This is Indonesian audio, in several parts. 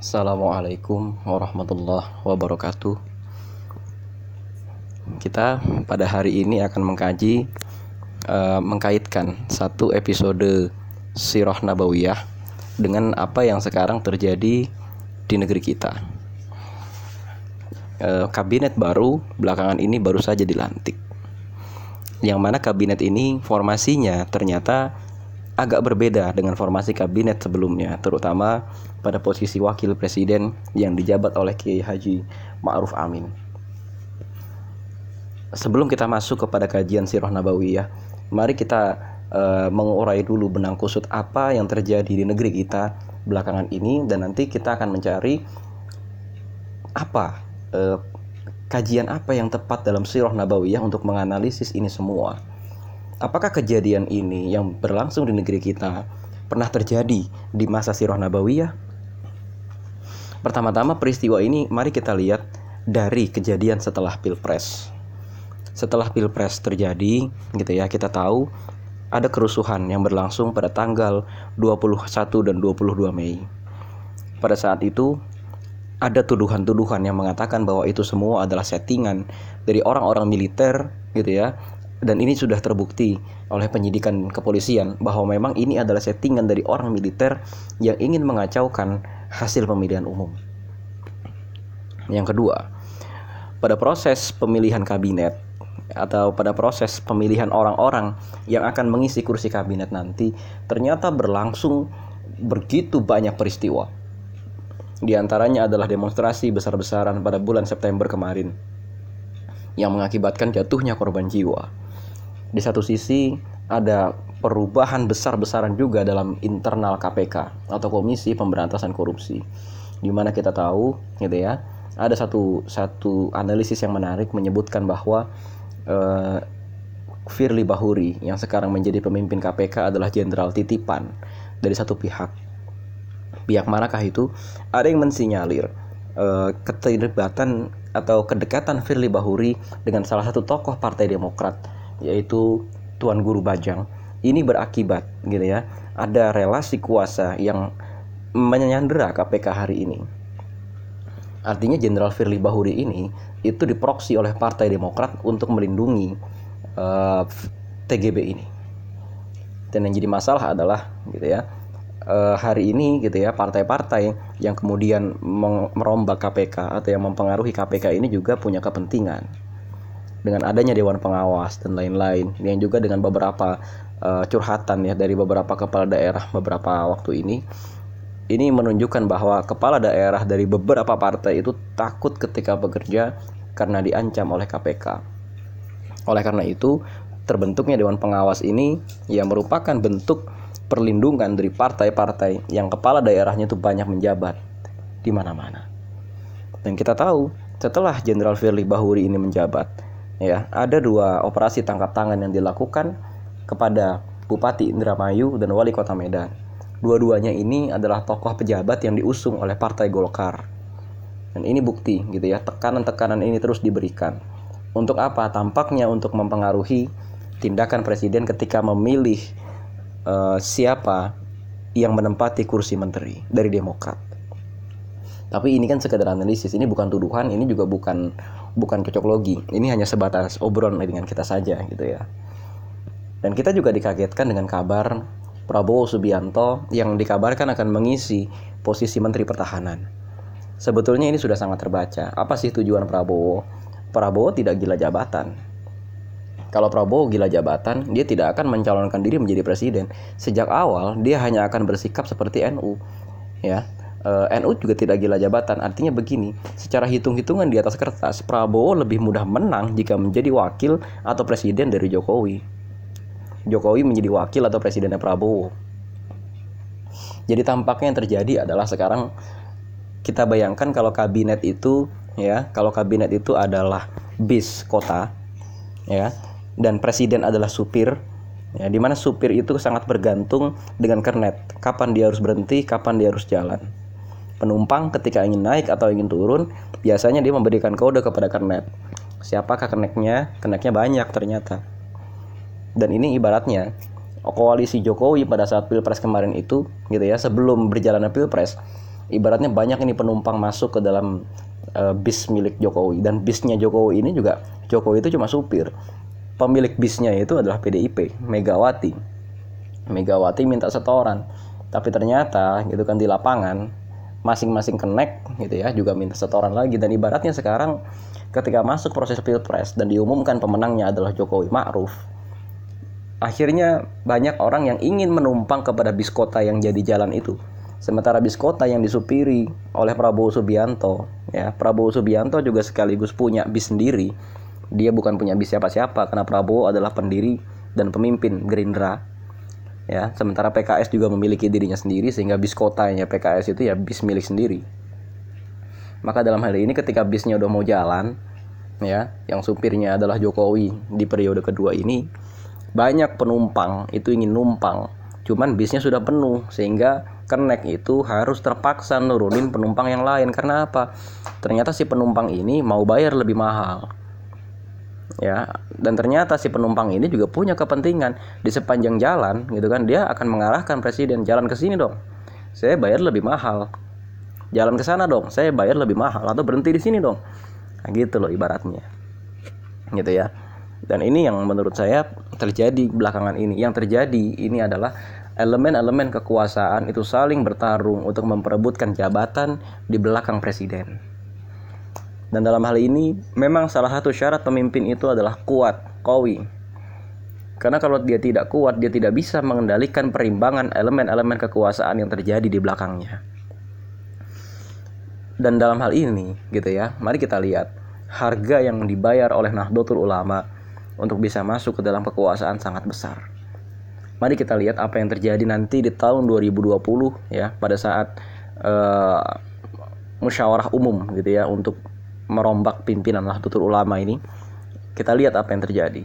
Assalamualaikum warahmatullahi wabarakatuh. Kita pada hari ini akan mengkaji uh, mengkaitkan satu episode Sirah Nabawiyah dengan apa yang sekarang terjadi di negeri kita. Uh, kabinet baru belakangan ini baru saja dilantik. Yang mana kabinet ini formasinya ternyata agak berbeda dengan formasi kabinet sebelumnya, terutama pada posisi wakil presiden yang dijabat oleh Kiai Haji Ma'ruf Amin. Sebelum kita masuk kepada kajian Sirah Nabawiyah, mari kita uh, mengurai dulu benang kusut apa yang terjadi di negeri kita belakangan ini dan nanti kita akan mencari apa uh, kajian apa yang tepat dalam Sirah Nabawiyah untuk menganalisis ini semua apakah kejadian ini yang berlangsung di negeri kita pernah terjadi di masa Sirah Nabawiyah? Pertama-tama peristiwa ini mari kita lihat dari kejadian setelah Pilpres. Setelah Pilpres terjadi, gitu ya, kita tahu ada kerusuhan yang berlangsung pada tanggal 21 dan 22 Mei. Pada saat itu ada tuduhan-tuduhan yang mengatakan bahwa itu semua adalah settingan dari orang-orang militer gitu ya dan ini sudah terbukti oleh penyidikan kepolisian bahwa memang ini adalah settingan dari orang militer yang ingin mengacaukan hasil pemilihan umum. Yang kedua, pada proses pemilihan kabinet atau pada proses pemilihan orang-orang yang akan mengisi kursi kabinet nanti ternyata berlangsung begitu banyak peristiwa. Di antaranya adalah demonstrasi besar-besaran pada bulan September kemarin yang mengakibatkan jatuhnya korban jiwa di satu sisi ada perubahan besar-besaran juga dalam internal KPK atau Komisi Pemberantasan Korupsi. Di mana kita tahu gitu ya, ada satu satu analisis yang menarik menyebutkan bahwa uh, Firly Bahuri yang sekarang menjadi pemimpin KPK adalah jenderal titipan dari satu pihak. Pihak manakah itu? Ada yang mensinyalir uh, keterlibatan atau kedekatan Firly Bahuri dengan salah satu tokoh Partai Demokrat yaitu Tuan Guru Bajang ini berakibat gitu ya. Ada relasi kuasa yang menyandera KPK hari ini. Artinya Jenderal Firly Bahuri ini itu diproksi oleh Partai Demokrat untuk melindungi uh, eh, TGB ini. Dan yang jadi masalah adalah gitu ya uh, hari ini gitu ya partai-partai yang kemudian merombak KPK atau yang mempengaruhi KPK ini juga punya kepentingan dengan adanya dewan pengawas dan lain-lain yang juga dengan beberapa uh, curhatan ya dari beberapa kepala daerah beberapa waktu ini ini menunjukkan bahwa kepala daerah dari beberapa partai itu takut ketika bekerja karena diancam oleh KPK. Oleh karena itu, terbentuknya dewan pengawas ini yang merupakan bentuk perlindungan dari partai-partai yang kepala daerahnya itu banyak menjabat di mana-mana. Dan kita tahu, setelah Jenderal Firly Bahuri ini menjabat, ya ada dua operasi tangkap tangan yang dilakukan kepada Bupati Indramayu dan Wali Kota Medan. Dua-duanya ini adalah tokoh pejabat yang diusung oleh Partai Golkar. Dan ini bukti gitu ya, tekanan-tekanan ini terus diberikan. Untuk apa? Tampaknya untuk mempengaruhi tindakan presiden ketika memilih uh, siapa yang menempati kursi menteri dari Demokrat. Tapi ini kan sekedar analisis, ini bukan tuduhan, ini juga bukan bukan cocok logi. Ini hanya sebatas obrolan dengan kita saja gitu ya. Dan kita juga dikagetkan dengan kabar Prabowo Subianto yang dikabarkan akan mengisi posisi Menteri Pertahanan. Sebetulnya ini sudah sangat terbaca. Apa sih tujuan Prabowo? Prabowo tidak gila jabatan. Kalau Prabowo gila jabatan, dia tidak akan mencalonkan diri menjadi presiden. Sejak awal dia hanya akan bersikap seperti NU. Ya, uh, eh, NU juga tidak gila jabatan. Artinya begini, secara hitung-hitungan di atas kertas, Prabowo lebih mudah menang jika menjadi wakil atau presiden dari Jokowi. Jokowi menjadi wakil atau presidennya Prabowo. Jadi tampaknya yang terjadi adalah sekarang kita bayangkan kalau kabinet itu ya, kalau kabinet itu adalah bis kota ya dan presiden adalah supir ya di mana supir itu sangat bergantung dengan kernet kapan dia harus berhenti kapan dia harus jalan Penumpang ketika ingin naik atau ingin turun, biasanya dia memberikan kode kepada kernet. Siapakah kernetnya? Kernetnya banyak ternyata. Dan ini ibaratnya koalisi Jokowi pada saat Pilpres kemarin itu gitu ya, sebelum berjalannya Pilpres, ibaratnya banyak ini penumpang masuk ke dalam uh, bis milik Jokowi dan bisnya Jokowi ini juga Jokowi itu cuma supir pemilik bisnya itu adalah PDIP Megawati Megawati minta setoran tapi ternyata gitu kan di lapangan masing-masing connect gitu ya juga minta setoran lagi. Dan ibaratnya sekarang ketika masuk proses pilpres dan diumumkan pemenangnya adalah Jokowi Ma'ruf akhirnya banyak orang yang ingin menumpang kepada bis kota yang jadi jalan itu. Sementara bis kota yang disupiri oleh Prabowo Subianto ya Prabowo Subianto juga sekaligus punya bis sendiri. Dia bukan punya bis siapa-siapa karena Prabowo adalah pendiri dan pemimpin Gerindra ya sementara PKS juga memiliki dirinya sendiri sehingga bis kotanya PKS itu ya bis milik sendiri. Maka dalam hal ini ketika bisnya udah mau jalan ya yang supirnya adalah Jokowi di periode kedua ini banyak penumpang itu ingin numpang. Cuman bisnya sudah penuh sehingga connect itu harus terpaksa nurunin penumpang yang lain. Karena apa? Ternyata si penumpang ini mau bayar lebih mahal ya dan ternyata si penumpang ini juga punya kepentingan. Di sepanjang jalan gitu kan dia akan mengarahkan presiden. Jalan ke sini dong saya bayar lebih mahal. Jalan ke sana dong saya bayar lebih mahal. Atau berhenti di sini dong. Nah, gitu loh ibaratnya. Gitu ya. Dan ini yang menurut saya terjadi belakangan ini. Yang terjadi ini adalah elemen-elemen kekuasaan itu saling bertarung untuk memperebutkan jabatan di belakang presiden dan dalam hal ini memang salah satu syarat pemimpin itu adalah kuat kowi karena kalau dia tidak kuat dia tidak bisa mengendalikan perimbangan elemen-elemen kekuasaan yang terjadi di belakangnya dan dalam hal ini gitu ya mari kita lihat harga yang dibayar oleh Nahdlatul Ulama untuk bisa masuk ke dalam kekuasaan sangat besar. Mari kita lihat apa yang terjadi nanti di tahun 2020 ya pada saat uh, musyawarah umum gitu ya untuk merombak pimpinan Nahdlatul Ulama ini. Kita lihat apa yang terjadi.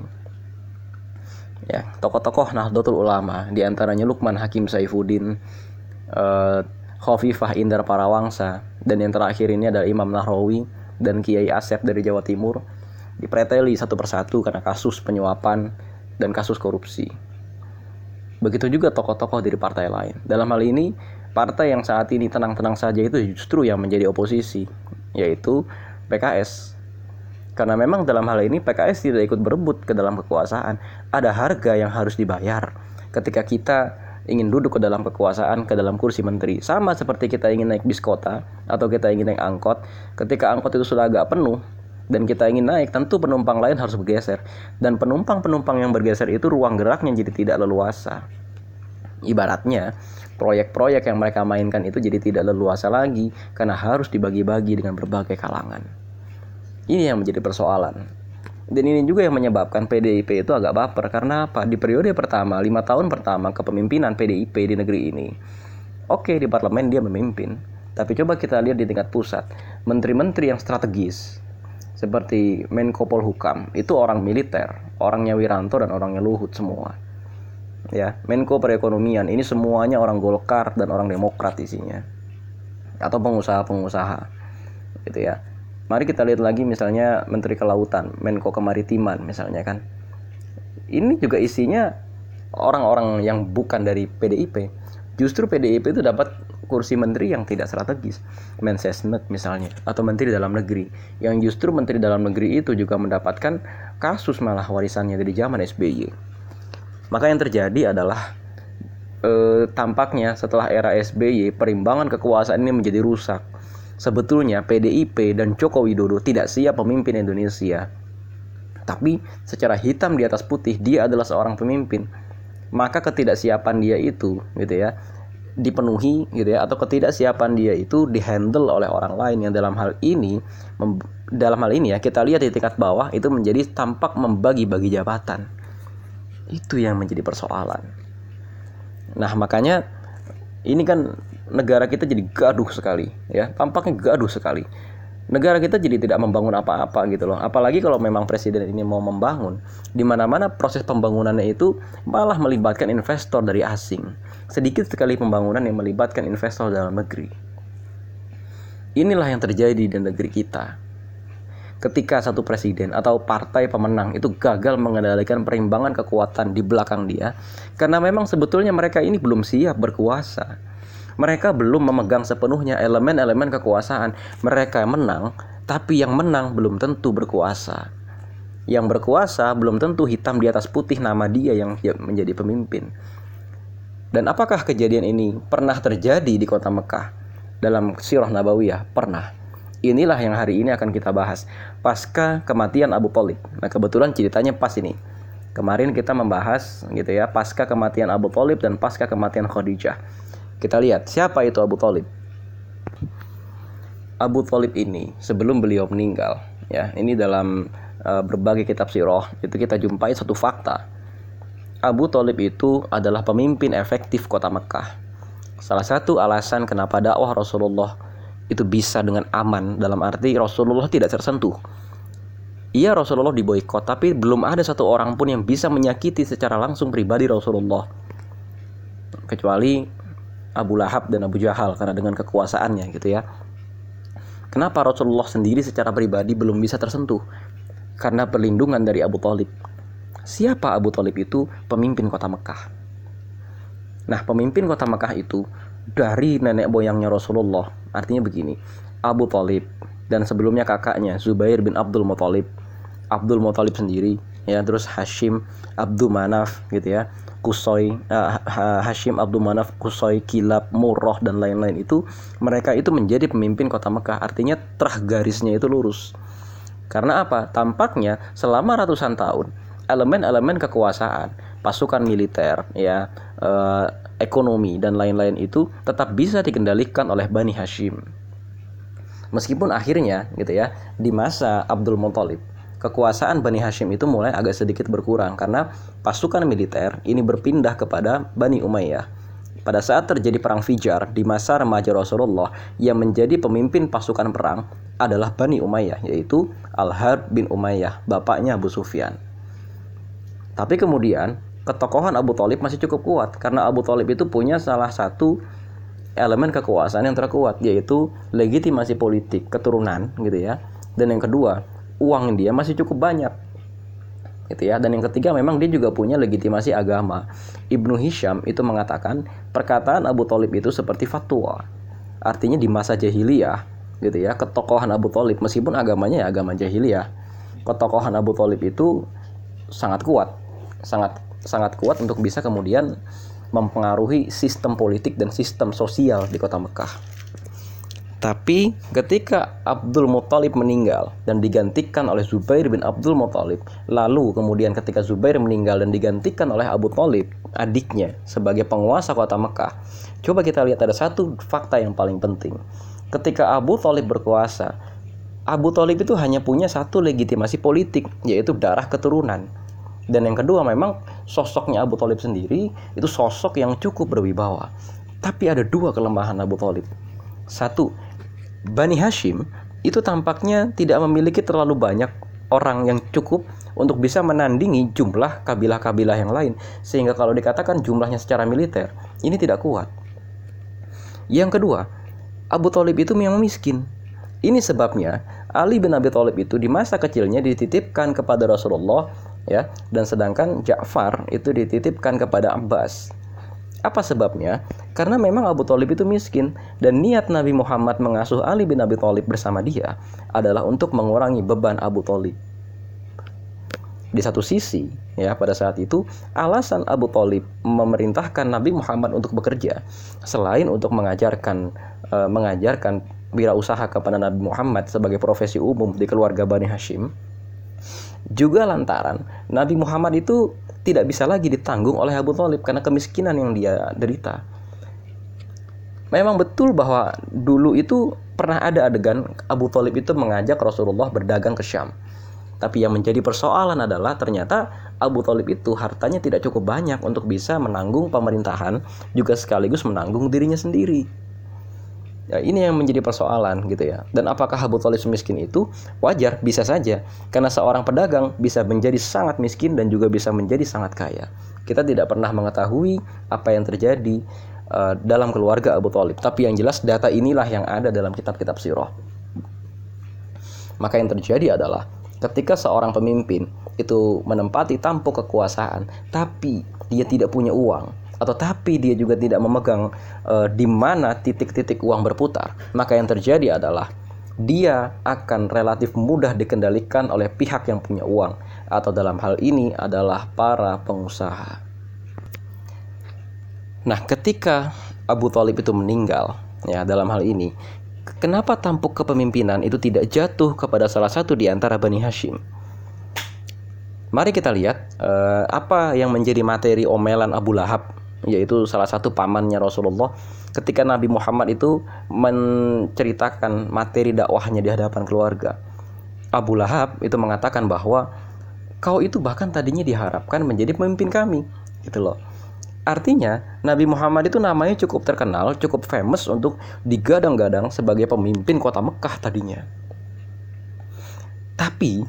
Ya, tokoh-tokoh Nahdlatul Ulama di antaranya Lukman Hakim Saifuddin, uh, Khofifah Indar Parawangsa dan yang terakhir ini adalah Imam Nahrawi dan Kiai Asep dari Jawa Timur dipreteli satu persatu karena kasus penyuapan dan kasus korupsi. Begitu juga tokoh-tokoh dari partai lain. Dalam hal ini, partai yang saat ini tenang-tenang saja itu justru yang menjadi oposisi, yaitu PKS. Karena memang dalam hal ini PKS tidak ikut berebut ke dalam kekuasaan. Ada harga yang harus dibayar ketika kita ingin duduk ke dalam kekuasaan, ke dalam kursi menteri. Sama seperti kita ingin naik bis kota atau kita ingin naik angkot. Ketika angkot itu sudah agak penuh, dan kita ingin naik, tentu penumpang lain harus bergeser. Dan penumpang-penumpang yang bergeser itu ruang geraknya jadi tidak leluasa. Ibaratnya, proyek-proyek yang mereka mainkan itu jadi tidak leluasa lagi karena harus dibagi-bagi dengan berbagai kalangan. Ini yang menjadi persoalan. Dan ini juga yang menyebabkan PDIP itu agak baper karena apa? Di periode pertama, lima tahun pertama kepemimpinan PDIP di negeri ini, oke di parlemen dia memimpin, tapi coba kita lihat di tingkat pusat, menteri-menteri yang strategis, seperti Menko Polhukam itu orang militer, orangnya Wiranto dan orangnya Luhut semua. Ya, Menko Perekonomian ini semuanya orang Golkar dan orang Demokrat isinya. Atau pengusaha-pengusaha. Gitu ya. Mari kita lihat lagi misalnya Menteri Kelautan, Menko Kemaritiman misalnya kan. Ini juga isinya orang-orang yang bukan dari PDIP. Justru PDIP itu dapat kursi menteri yang tidak strategis, Mensesnek misalnya, atau menteri dalam negeri, yang justru menteri dalam negeri itu juga mendapatkan kasus malah warisannya dari zaman SBY. Maka yang terjadi adalah eh, tampaknya setelah era SBY perimbangan kekuasaan ini menjadi rusak. Sebetulnya PDIP dan Joko Widodo tidak siap memimpin Indonesia. Tapi secara hitam di atas putih dia adalah seorang pemimpin. Maka ketidaksiapan dia itu gitu ya dipenuhi gitu ya atau ketidaksiapan dia itu dihandle oleh orang lain yang dalam hal ini dalam hal ini ya kita lihat di tingkat bawah itu menjadi tampak membagi-bagi jabatan itu yang menjadi persoalan nah makanya ini kan negara kita jadi gaduh sekali ya tampaknya gaduh sekali negara kita jadi tidak membangun apa-apa gitu loh. Apalagi kalau memang presiden ini mau membangun, di mana-mana proses pembangunannya itu malah melibatkan investor dari asing. Sedikit sekali pembangunan yang melibatkan investor dalam negeri. Inilah yang terjadi di negeri kita. Ketika satu presiden atau partai pemenang itu gagal mengendalikan perimbangan kekuatan di belakang dia, karena memang sebetulnya mereka ini belum siap berkuasa Mereka belum memegang sepenuhnya elemen-elemen kekuasaan. Mereka menang, tapi yang menang belum tentu berkuasa. Yang berkuasa belum tentu hitam di atas putih nama dia yang menjadi pemimpin. Dan apakah kejadian ini pernah terjadi di kota Mekah dalam sirah Nabawiyah? Pernah. Inilah yang hari ini akan kita bahas. Pasca kematian Abu Talib. Nah, kebetulan ceritanya pas ini. Kemarin kita membahas gitu ya, pasca kematian Abu Talib dan pasca kematian Khadijah. Kita lihat siapa itu Abu Talib. Abu Talib ini sebelum beliau meninggal, ya, ini dalam uh, berbagai kitab sirah itu kita jumpai satu fakta Abu Talib itu adalah pemimpin efektif kota Mekah. Salah satu alasan kenapa dakwah Rasulullah itu bisa dengan aman dalam arti Rasulullah tidak tersentuh. Iya Rasulullah diboikot tapi belum ada satu orang pun yang bisa menyakiti secara langsung pribadi Rasulullah. Kecuali Abu Lahab dan Abu Jahal karena dengan kekuasaannya gitu ya. Kenapa Rasulullah sendiri secara pribadi belum bisa tersentuh? Karena perlindungan dari Abu Talib Siapa Abu Talib itu? Pemimpin kota Mekah. Nah, pemimpin kota Mekah itu dari nenek moyangnya Rasulullah. Artinya begini, Abu Talib dan sebelumnya kakaknya Zubair bin Abdul Muthalib. Abdul Muthalib sendiri, ya terus Hashim, Abdul Manaf gitu ya. Kusoi, uh, Hashim, Abdul Manaf, Kusoi, Kilab, Murrah dan lain-lain itu mereka itu menjadi pemimpin kota Mekah. Artinya terah garisnya itu lurus. Karena apa? Tampaknya selama ratusan tahun elemen-elemen kekuasaan, pasukan militer, ya, eh, ekonomi dan lain-lain itu tetap bisa dikendalikan oleh Bani Hashim. Meskipun akhirnya gitu ya, di masa Abdul Muthalib, kekuasaan Bani Hashim itu mulai agak sedikit berkurang karena pasukan militer ini berpindah kepada Bani Umayyah. Pada saat terjadi perang Fijar di masa remaja Rasulullah yang menjadi pemimpin pasukan perang adalah Bani Umayyah yaitu Al-Harb bin Umayyah, bapaknya Abu Sufyan. Tapi kemudian ketokohan Abu Talib masih cukup kuat karena Abu Talib itu punya salah satu elemen kekuasaan yang terkuat yaitu legitimasi politik keturunan gitu ya. Dan yang kedua, uang dia masih cukup banyak. Gitu ya. Dan yang ketiga memang dia juga punya legitimasi agama. Ibnu Hisham itu mengatakan perkataan Abu Talib itu seperti fatwa. Artinya di masa jahiliyah gitu ya, ketokohan Abu Talib meskipun agamanya ya agama jahiliyah. Ketokohan Abu Talib itu sangat kuat sangat sangat kuat untuk bisa kemudian mempengaruhi sistem politik dan sistem sosial di kota Mekah. Tapi ketika Abdul Muthalib meninggal dan digantikan oleh Zubair bin Abdul Muthalib, lalu kemudian ketika Zubair meninggal dan digantikan oleh Abu Talib, adiknya sebagai penguasa kota Mekah, coba kita lihat ada satu fakta yang paling penting. Ketika Abu Talib berkuasa, Abu Talib itu hanya punya satu legitimasi politik, yaitu darah keturunan dan yang kedua memang sosoknya Abu Talib sendiri itu sosok yang cukup berwibawa. Tapi ada dua kelemahan Abu Talib. Satu, Bani Hashim itu tampaknya tidak memiliki terlalu banyak orang yang cukup untuk bisa menandingi jumlah kabilah-kabilah yang lain. Sehingga kalau dikatakan jumlahnya secara militer, ini tidak kuat. Yang kedua, Abu Talib itu memang miskin. Ini sebabnya Ali bin Abi Thalib itu di masa kecilnya dititipkan kepada Rasulullah ya dan sedangkan Ja'far itu dititipkan kepada Abbas apa sebabnya? Karena memang Abu Talib itu miskin dan niat Nabi Muhammad mengasuh Ali bin Abi Thalib bersama dia adalah untuk mengurangi beban Abu Talib. Di satu sisi, ya pada saat itu alasan Abu Talib memerintahkan Nabi Muhammad untuk bekerja selain untuk mengajarkan e, mengajarkan wirausaha kepada Nabi Muhammad sebagai profesi umum di keluarga Bani Hashim juga lantaran Nabi Muhammad itu tidak bisa lagi ditanggung oleh Abu Talib karena kemiskinan yang dia derita. Memang betul bahwa dulu itu pernah ada adegan Abu Talib itu mengajak Rasulullah berdagang ke Syam. Tapi yang menjadi persoalan adalah ternyata Abu Talib itu hartanya tidak cukup banyak untuk bisa menanggung pemerintahan juga sekaligus menanggung dirinya sendiri. Ya, ini yang menjadi persoalan gitu ya. Dan apakah Abu Talib miskin itu? Wajar, bisa saja. Karena seorang pedagang bisa menjadi sangat miskin dan juga bisa menjadi sangat kaya. Kita tidak pernah mengetahui apa yang terjadi uh, dalam keluarga Abu Talib. Tapi yang jelas data inilah yang ada dalam kitab-kitab sirah. Maka yang terjadi adalah ketika seorang pemimpin itu menempati tampuk kekuasaan, tapi dia tidak punya uang, atau tapi dia juga tidak memegang e, di mana titik-titik uang berputar, maka yang terjadi adalah dia akan relatif mudah dikendalikan oleh pihak yang punya uang atau dalam hal ini adalah para pengusaha. Nah, ketika Abu Talib itu meninggal, ya dalam hal ini, kenapa tampuk kepemimpinan itu tidak jatuh kepada salah satu di antara Bani Hashim? Mari kita lihat uh, apa yang menjadi materi omelan Abu Lahab yaitu salah satu pamannya Rasulullah ketika Nabi Muhammad itu menceritakan materi dakwahnya di hadapan keluarga. Abu Lahab itu mengatakan bahwa kau itu bahkan tadinya diharapkan menjadi pemimpin kami, gitu loh. Artinya, Nabi Muhammad itu namanya cukup terkenal, cukup famous untuk digadang-gadang sebagai pemimpin kota Mekah tadinya. Tapi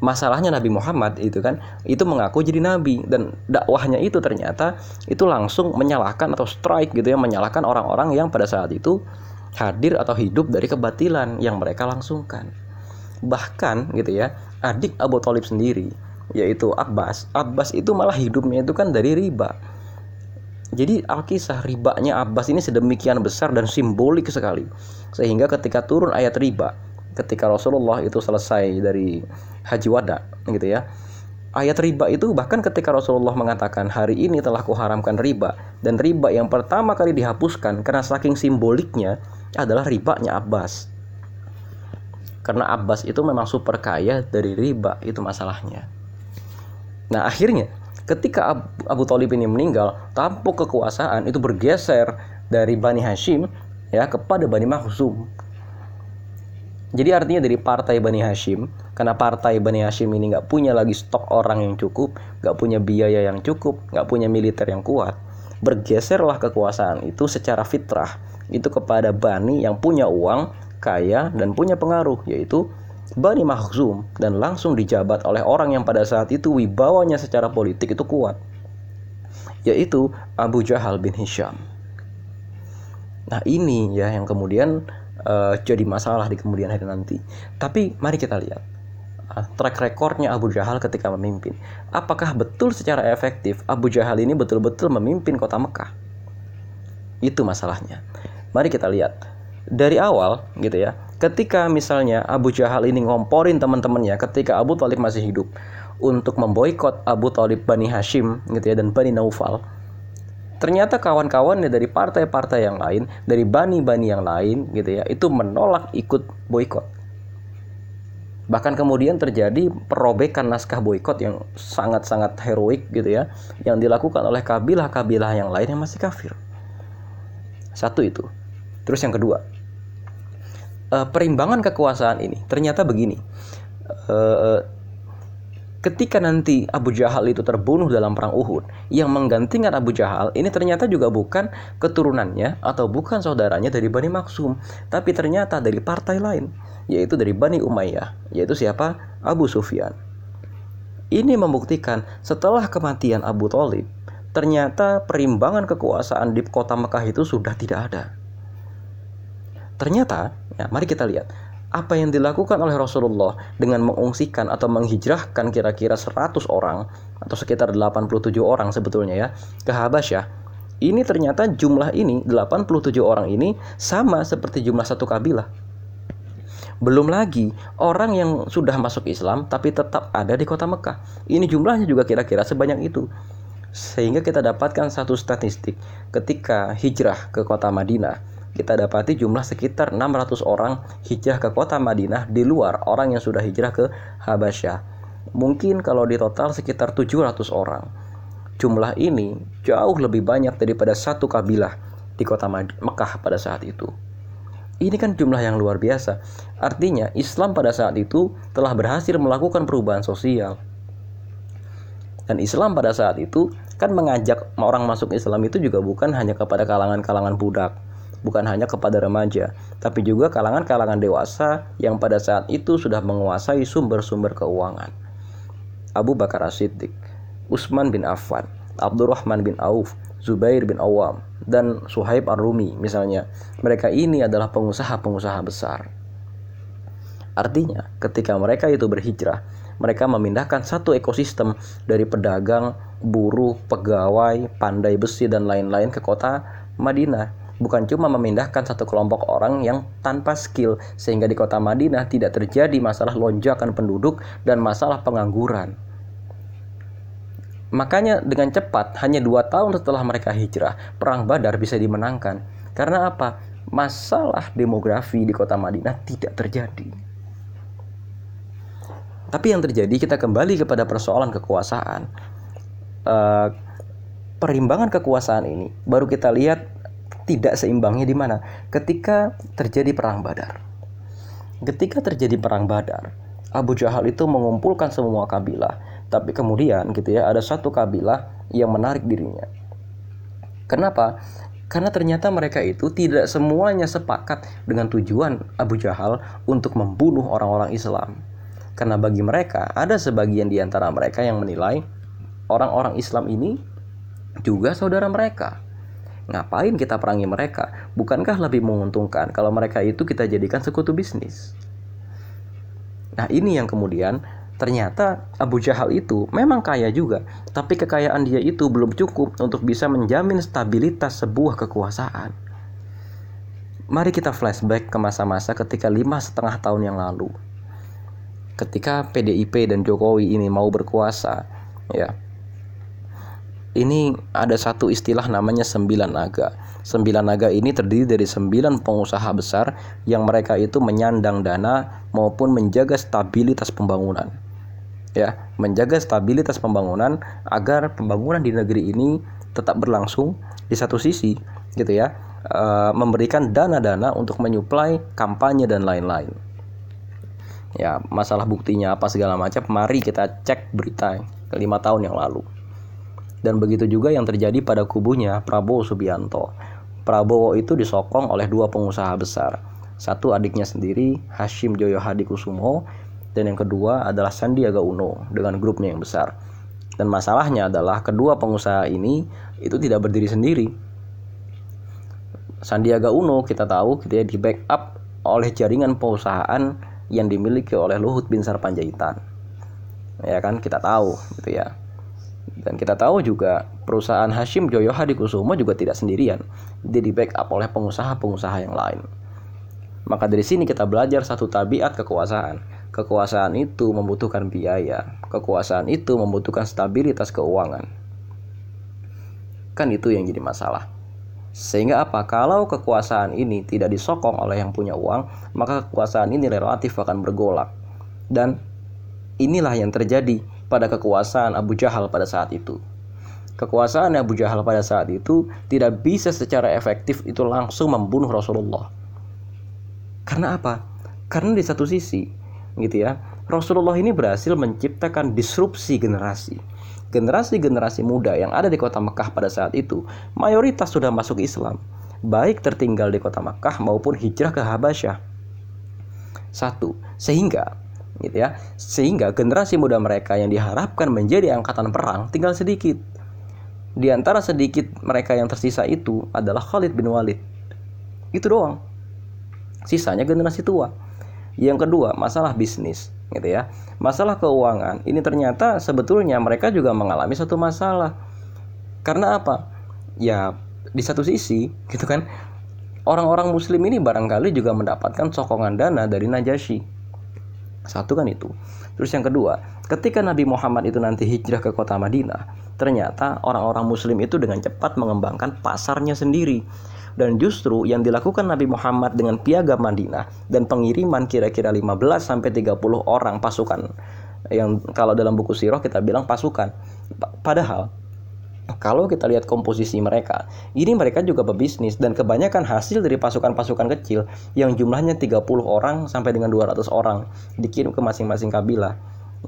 masalahnya Nabi Muhammad itu kan itu mengaku jadi nabi. Dan dakwahnya itu ternyata itu langsung menyalahkan atau strike gitu ya menyalahkan orang-orang yang pada saat itu hadir atau hidup dari kebatilan yang mereka langsungkan. Bahkan gitu ya adik Abu Talib sendiri yaitu Abbas Abbas itu malah hidupnya itu kan dari riba. Jadi alkisah ribanya Abbas ini sedemikian besar dan simbolik sekali. Sehingga ketika turun ayat riba ketika Rasulullah itu selesai dari haji wada gitu ya. Ayat riba itu bahkan ketika Rasulullah mengatakan hari ini telah kuharamkan riba. Dan riba yang pertama kali dihapuskan karena saking simboliknya adalah ribanya Abbas. Karena Abbas itu memang super kaya dari riba itu masalahnya. Nah akhirnya ketika Abu, Talib ini meninggal tampuk kekuasaan itu bergeser dari Bani Hashim ya kepada Bani Makhzum jadi artinya dari partai Bani Hashim, karena partai Bani Hashim ini nggak punya lagi stok orang yang cukup, nggak punya biaya yang cukup, nggak punya militer yang kuat, bergeserlah kekuasaan itu secara fitrah itu kepada Bani yang punya uang, kaya, dan punya pengaruh, yaitu Bani Makhzum dan langsung dijabat oleh orang yang pada saat itu wibawanya secara politik itu kuat, yaitu Abu Jahal bin Hisham. Nah ini ya yang kemudian uh, jadi masalah di kemudian hari nanti. Tapi mari kita lihat uh, track recordnya Abu Jahal ketika memimpin. Apakah betul secara efektif Abu Jahal ini betul-betul memimpin kota Mekah? Itu masalahnya. Mari kita lihat dari awal gitu ya. Ketika misalnya Abu Jahal ini ngomporin teman-temannya ketika Abu Talib masih hidup untuk memboikot Abu Talib Bani Hashim gitu ya dan Bani Naufal ternyata kawan-kawannya dari partai-partai yang lain, dari bani-bani yang lain gitu ya, itu menolak ikut boykot. Bahkan kemudian terjadi perobekan naskah boykot yang sangat-sangat heroik gitu ya, yang dilakukan oleh kabilah-kabilah yang lain yang masih kafir. Satu itu. Terus yang kedua, eh, perimbangan kekuasaan ini ternyata begini. Ketika nanti Abu Jahal itu terbunuh dalam perang Uhud, yang menggantikan Abu Jahal ini ternyata juga bukan keturunannya atau bukan saudaranya dari Bani Maksum, tapi ternyata dari partai lain, yaitu dari Bani Umayyah, yaitu siapa? Abu Sufyan. Ini membuktikan setelah kematian Abu Talib, ternyata perimbangan kekuasaan di kota Mekah itu sudah tidak ada. Ternyata, ya, mari kita lihat, apa yang dilakukan oleh Rasulullah dengan mengungsikan atau menghijrahkan kira-kira 100 orang atau sekitar 87 orang sebetulnya ya ke Habasyah ini ternyata jumlah ini 87 orang ini sama seperti jumlah satu kabilah. Belum lagi orang yang sudah masuk Islam tapi tetap ada di kota Mekah. Ini jumlahnya juga kira-kira sebanyak itu. Sehingga kita dapatkan satu statistik ketika hijrah ke kota Madinah kita dapati jumlah sekitar 600 orang hijrah ke kota Madinah di luar orang yang sudah hijrah ke Habasyah. Mungkin kalau di total sekitar 700 orang. Jumlah ini jauh lebih banyak daripada satu kabilah di kota Mekah pada saat itu. Ini kan jumlah yang luar biasa. Artinya Islam pada saat itu telah berhasil melakukan perubahan sosial. Dan Islam pada saat itu kan mengajak orang masuk Islam itu juga bukan hanya kepada kalangan-kalangan budak, bukan hanya kepada remaja, tapi juga kalangan-kalangan dewasa yang pada saat itu sudah menguasai sumber-sumber keuangan. Abu Bakar As-Siddiq, Utsman bin Affan, Abdurrahman bin Auf, Zubair bin Awam, dan Suhaib Ar-Rumi misalnya. Mereka ini adalah pengusaha-pengusaha besar. Artinya, ketika mereka itu berhijrah, mereka memindahkan satu ekosistem dari pedagang, buruh, pegawai, pandai besi dan lain-lain ke kota Madinah. Bukan cuma memindahkan satu kelompok orang yang tanpa skill sehingga di kota Madinah tidak terjadi masalah lonjakan penduduk dan masalah pengangguran. Makanya dengan cepat hanya dua tahun setelah mereka hijrah, perang Badar bisa dimenangkan. Karena apa? Masalah demografi di kota Madinah tidak terjadi. Tapi yang terjadi kita kembali kepada persoalan kekuasaan. Uh, perimbangan kekuasaan ini baru kita lihat tidak seimbangnya di mana? Ketika terjadi perang Badar. Ketika terjadi perang Badar, Abu Jahal itu mengumpulkan semua kabilah, tapi kemudian gitu ya ada satu kabilah yang menarik dirinya. Kenapa? Karena ternyata mereka itu tidak semuanya sepakat dengan tujuan Abu Jahal untuk membunuh orang-orang Islam. Karena bagi mereka ada sebagian di antara mereka yang menilai orang-orang Islam ini juga saudara mereka. Ngapain kita perangi mereka? Bukankah lebih menguntungkan kalau mereka itu kita jadikan sekutu bisnis? Nah, ini yang kemudian ternyata Abu Jahal itu memang kaya juga, tapi kekayaan dia itu belum cukup untuk bisa menjamin stabilitas sebuah kekuasaan. Mari kita flashback ke masa-masa ketika lima setengah tahun yang lalu. Ketika PDIP dan Jokowi ini mau berkuasa, ya, ini ada satu istilah namanya sembilan naga. Sembilan naga ini terdiri dari sembilan pengusaha besar yang mereka itu menyandang dana maupun menjaga stabilitas pembangunan. Ya, menjaga stabilitas pembangunan agar pembangunan di negeri ini tetap berlangsung di satu sisi, gitu ya, e, memberikan dana-dana untuk menyuplai kampanye dan lain-lain. Ya, masalah buktinya apa segala macam, mari kita cek berita lima tahun yang lalu. Dan begitu juga yang terjadi pada kubunya Prabowo Subianto. Prabowo itu disokong oleh dua pengusaha besar. Satu adiknya sendiri, Hashim Joyo Hadikusumo, dan yang kedua adalah Sandiaga Uno dengan grupnya yang besar. Dan masalahnya adalah kedua pengusaha ini itu tidak berdiri sendiri. Sandiaga Uno kita tahu kita di backup oleh jaringan perusahaan yang dimiliki oleh Luhut bin Sarpanjaitan. Ya kan kita tahu gitu ya. Dan kita tahu juga perusahaan Hashim Joyo Hadikusumo juga tidak sendirian. Dia di backup oleh pengusaha-pengusaha yang lain. Maka dari sini kita belajar satu tabiat kekuasaan. Kekuasaan itu membutuhkan biaya. Kekuasaan itu membutuhkan stabilitas keuangan. Kan itu yang jadi masalah. Sehingga apa? Kalau kekuasaan ini tidak disokong oleh yang punya uang, maka kekuasaan ini relatif akan bergolak. Dan inilah yang terjadi pada kekuasaan Abu Jahal pada saat itu. Kekuasaan Abu Jahal pada saat itu tidak bisa secara efektif itu langsung membunuh Rasulullah. Karena apa? Karena di satu sisi, gitu ya, Rasulullah ini berhasil menciptakan disrupsi generasi. Generasi-generasi muda yang ada di kota Mekah pada saat itu, mayoritas sudah masuk Islam, baik tertinggal di kota Mekah maupun hijrah ke Habasyah. Satu, sehingga gitu ya. Sehingga generasi muda mereka yang diharapkan menjadi angkatan perang tinggal sedikit. Di antara sedikit mereka yang tersisa itu adalah Khalid bin Walid. Itu doang. Sisanya generasi tua. Yang kedua, masalah bisnis, gitu ya. Masalah keuangan. Ini ternyata sebetulnya mereka juga mengalami satu masalah. Karena apa? Ya, di satu sisi, gitu kan, orang-orang muslim ini barangkali juga mendapatkan sokongan dana dari Najasyi satu kan itu. Terus yang kedua, ketika Nabi Muhammad itu nanti hijrah ke kota Madinah, ternyata orang-orang muslim itu dengan cepat mengembangkan pasarnya sendiri. Dan justru yang dilakukan Nabi Muhammad dengan piagam Madinah dan pengiriman kira-kira 15 sampai 30 orang pasukan yang kalau dalam buku sirah kita bilang pasukan. Padahal kalau kita lihat komposisi mereka, ini mereka juga pebisnis dan kebanyakan hasil dari pasukan-pasukan kecil yang jumlahnya 30 orang sampai dengan 200 orang dikirim ke masing-masing kabilah.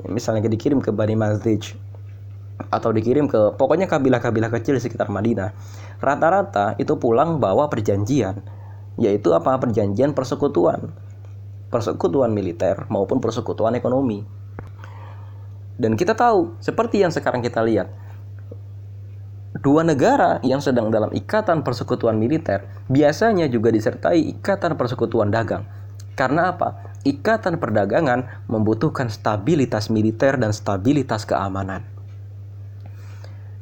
Misalnya dikirim ke Bani Mazrij atau dikirim ke pokoknya kabilah-kabilah kecil di sekitar Madinah. Rata-rata itu pulang bawa perjanjian, yaitu apa? Perjanjian persekutuan. Persekutuan militer maupun persekutuan ekonomi. Dan kita tahu, seperti yang sekarang kita lihat, Dua negara yang sedang dalam ikatan persekutuan militer biasanya juga disertai ikatan persekutuan dagang. Karena apa? ikatan perdagangan membutuhkan stabilitas militer dan stabilitas keamanan.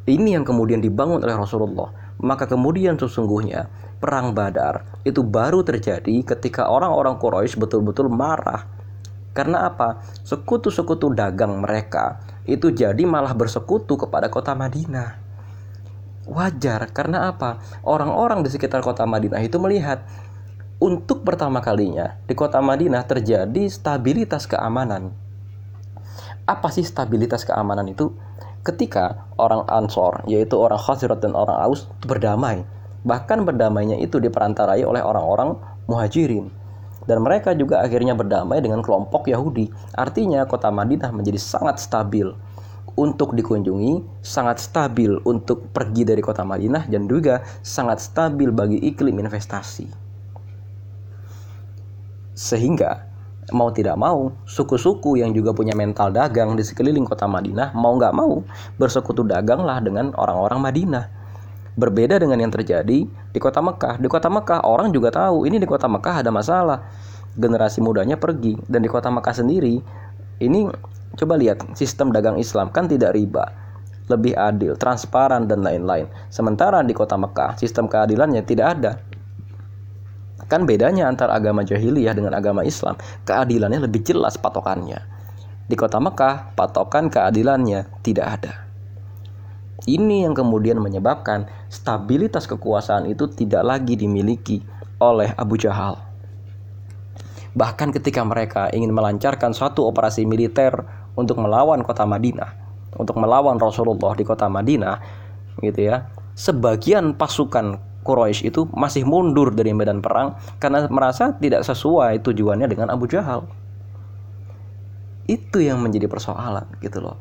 Ini yang kemudian dibangun oleh Rasulullah. Maka kemudian sesungguhnya perang Badar itu baru terjadi ketika orang-orang Quraisy betul-betul marah. Karena apa? Sekutu-sekutu dagang mereka itu jadi malah bersekutu kepada kota Madinah. Wajar karena apa? Orang-orang di sekitar kota Madinah itu melihat untuk pertama kalinya di kota Madinah terjadi stabilitas keamanan. Apa sih stabilitas keamanan itu? Ketika orang Ansor, yaitu orang Khazraj dan orang Aus berdamai. Bahkan berdamainya itu diperantarai oleh orang-orang Muhajirin. Dan mereka juga akhirnya berdamai dengan kelompok Yahudi. Artinya kota Madinah menjadi sangat stabil untuk dikunjungi, sangat stabil untuk pergi dari kota Madinah dan juga sangat stabil bagi iklim investasi. Sehingga mau tidak mau, suku-suku yang juga punya mental dagang di sekeliling kota Madinah mau nggak mau bersekutu daganglah dengan orang-orang Madinah. Berbeda dengan yang terjadi di kota Mekah. Di kota Mekah orang juga tahu ini di kota Mekah ada masalah. Generasi mudanya pergi dan di kota Mekah sendiri ini coba lihat sistem dagang Islam kan tidak riba lebih adil, transparan dan lain-lain. Sementara di kota Mekah sistem keadilannya tidak ada Kan bedanya antara agama jahiliyah dengan agama Islam, keadilannya lebih jelas patokannya. Di kota Mekah, patokan keadilannya tidak ada. Ini yang kemudian menyebabkan stabilitas kekuasaan itu tidak lagi dimiliki oleh Abu Jahal. Bahkan ketika mereka ingin melancarkan suatu operasi militer untuk melawan kota Madinah, untuk melawan Rasulullah di kota Madinah, gitu ya, sebagian pasukan Quraisy itu masih mundur dari medan perang karena merasa tidak sesuai tujuannya dengan Abu Jahal. Itu yang menjadi persoalan gitu loh.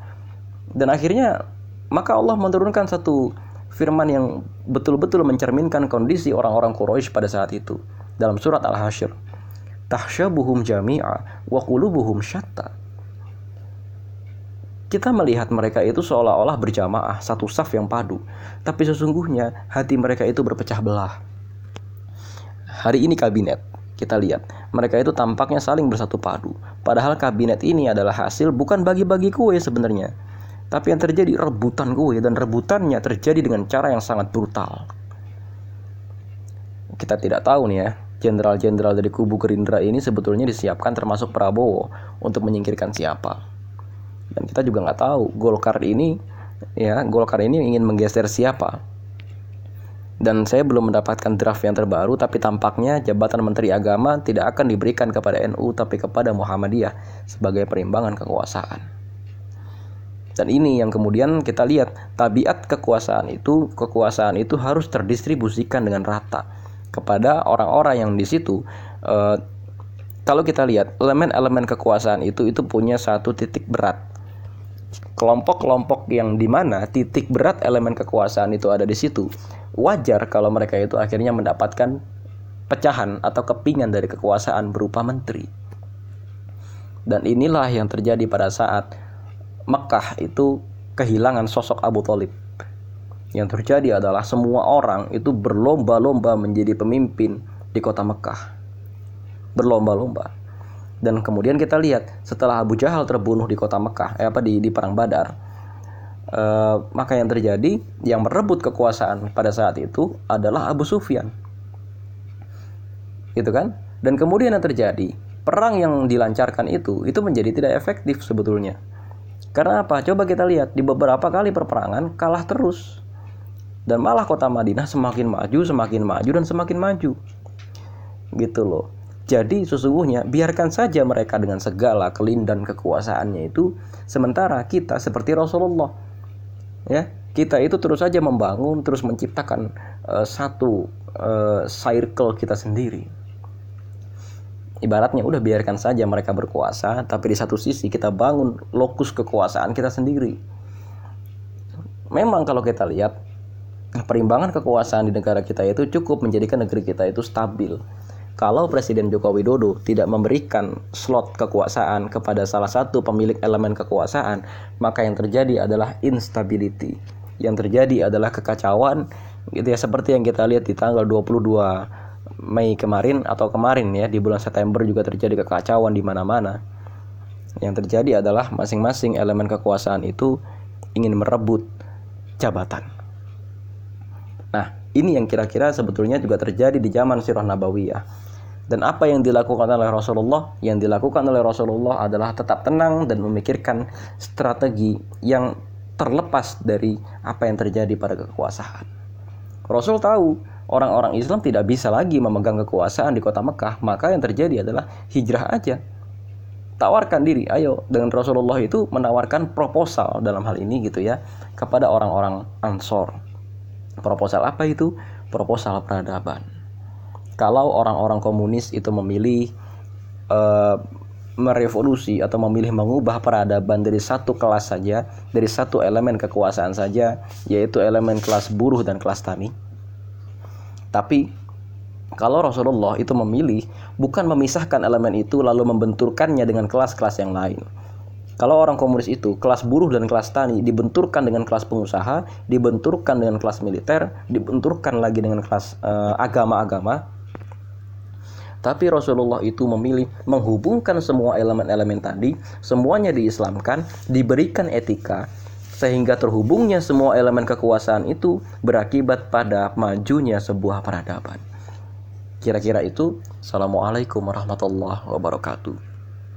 Dan akhirnya maka Allah menurunkan satu firman yang betul-betul mencerminkan kondisi orang-orang Quraisy pada saat itu dalam surat Al-Hasyr. Tahsyabuhum jami'a wa qulubuhum syatta kita melihat mereka itu seolah-olah berjamaah, satu saf yang padu. Tapi sesungguhnya hati mereka itu berpecah belah. Hari ini kabinet, kita lihat, mereka itu tampaknya saling bersatu padu. Padahal kabinet ini adalah hasil bukan bagi-bagi kue sebenarnya. Tapi yang terjadi rebutan kue dan rebutannya terjadi dengan cara yang sangat brutal. Kita tidak tahu nih ya, jenderal-jenderal dari kubu Gerindra ini sebetulnya disiapkan termasuk Prabowo untuk menyingkirkan siapa. Dan kita juga nggak tahu Golkar ini ya Golkar ini ingin menggeser siapa. Dan saya belum mendapatkan draft yang terbaru tapi tampaknya jabatan Menteri Agama tidak akan diberikan kepada NU tapi kepada Muhammadiyah sebagai perimbangan kekuasaan. Dan ini yang kemudian kita lihat tabiat kekuasaan itu kekuasaan itu harus terdistribusikan dengan rata kepada orang-orang yang di situ eh, kalau kita lihat elemen-elemen kekuasaan itu itu punya satu titik berat. Kelompok-kelompok yang di mana titik berat elemen kekuasaan itu ada di situ wajar kalau mereka itu akhirnya mendapatkan pecahan atau kepingan dari kekuasaan berupa menteri. Dan inilah yang terjadi pada saat Mekah itu kehilangan sosok Abu Talib yang terjadi adalah semua orang itu berlomba-lomba menjadi pemimpin di kota Mekah berlomba-lomba dan kemudian kita lihat setelah Abu Jahal terbunuh di kota Mekah, eh apa di di perang Badar, eh, maka yang terjadi yang merebut kekuasaan pada saat itu adalah Abu Sufyan. Gitu kan? Dan kemudian yang terjadi, perang yang dilancarkan itu itu menjadi tidak efektif sebetulnya. Karena apa? Coba kita lihat di beberapa kali perperangan kalah terus. Dan malah kota Madinah semakin maju, semakin maju dan semakin maju. Gitu loh. Jadi sesungguhnya biarkan saja mereka dengan segala kelindan kekuasaannya itu sementara kita seperti Rasulullah ya kita itu terus saja membangun terus menciptakan uh, satu uh, circle kita sendiri ibaratnya udah biarkan saja mereka berkuasa tapi di satu sisi kita bangun lokus kekuasaan kita sendiri memang kalau kita lihat perimbangan kekuasaan di negara kita itu cukup menjadikan negeri kita itu stabil kalau Presiden Joko Widodo tidak memberikan slot kekuasaan kepada salah satu pemilik elemen kekuasaan, maka yang terjadi adalah instability. Yang terjadi adalah kekacauan gitu ya seperti yang kita lihat di tanggal 22 Mei kemarin atau kemarin ya di bulan September juga terjadi kekacauan di mana-mana. Yang terjadi adalah masing-masing elemen kekuasaan itu ingin merebut jabatan. Ini yang kira-kira sebetulnya juga terjadi di zaman Sirah Nabawiyah. Dan apa yang dilakukan oleh Rasulullah? Yang dilakukan oleh Rasulullah adalah tetap tenang dan memikirkan strategi yang terlepas dari apa yang terjadi pada kekuasaan. Rasul tahu orang-orang Islam tidak bisa lagi memegang kekuasaan di kota Mekah, maka yang terjadi adalah hijrah aja. Tawarkan diri, ayo dengan Rasulullah itu menawarkan proposal dalam hal ini gitu ya kepada orang-orang Ansor. Proposal apa itu? Proposal peradaban. Kalau orang-orang komunis itu memilih uh, merevolusi atau memilih mengubah peradaban dari satu kelas saja, dari satu elemen kekuasaan saja, yaitu elemen kelas buruh dan kelas tani tapi kalau Rasulullah itu memilih bukan memisahkan elemen itu lalu membenturkannya dengan kelas-kelas yang lain. Kalau orang komunis itu kelas buruh dan kelas tani dibenturkan dengan kelas pengusaha, dibenturkan dengan kelas militer, dibenturkan lagi dengan kelas uh, agama-agama. Tapi Rasulullah itu memilih menghubungkan semua elemen-elemen tadi, semuanya diislamkan, diberikan etika, sehingga terhubungnya semua elemen kekuasaan itu berakibat pada majunya sebuah peradaban. Kira-kira itu. Assalamualaikum warahmatullahi wabarakatuh.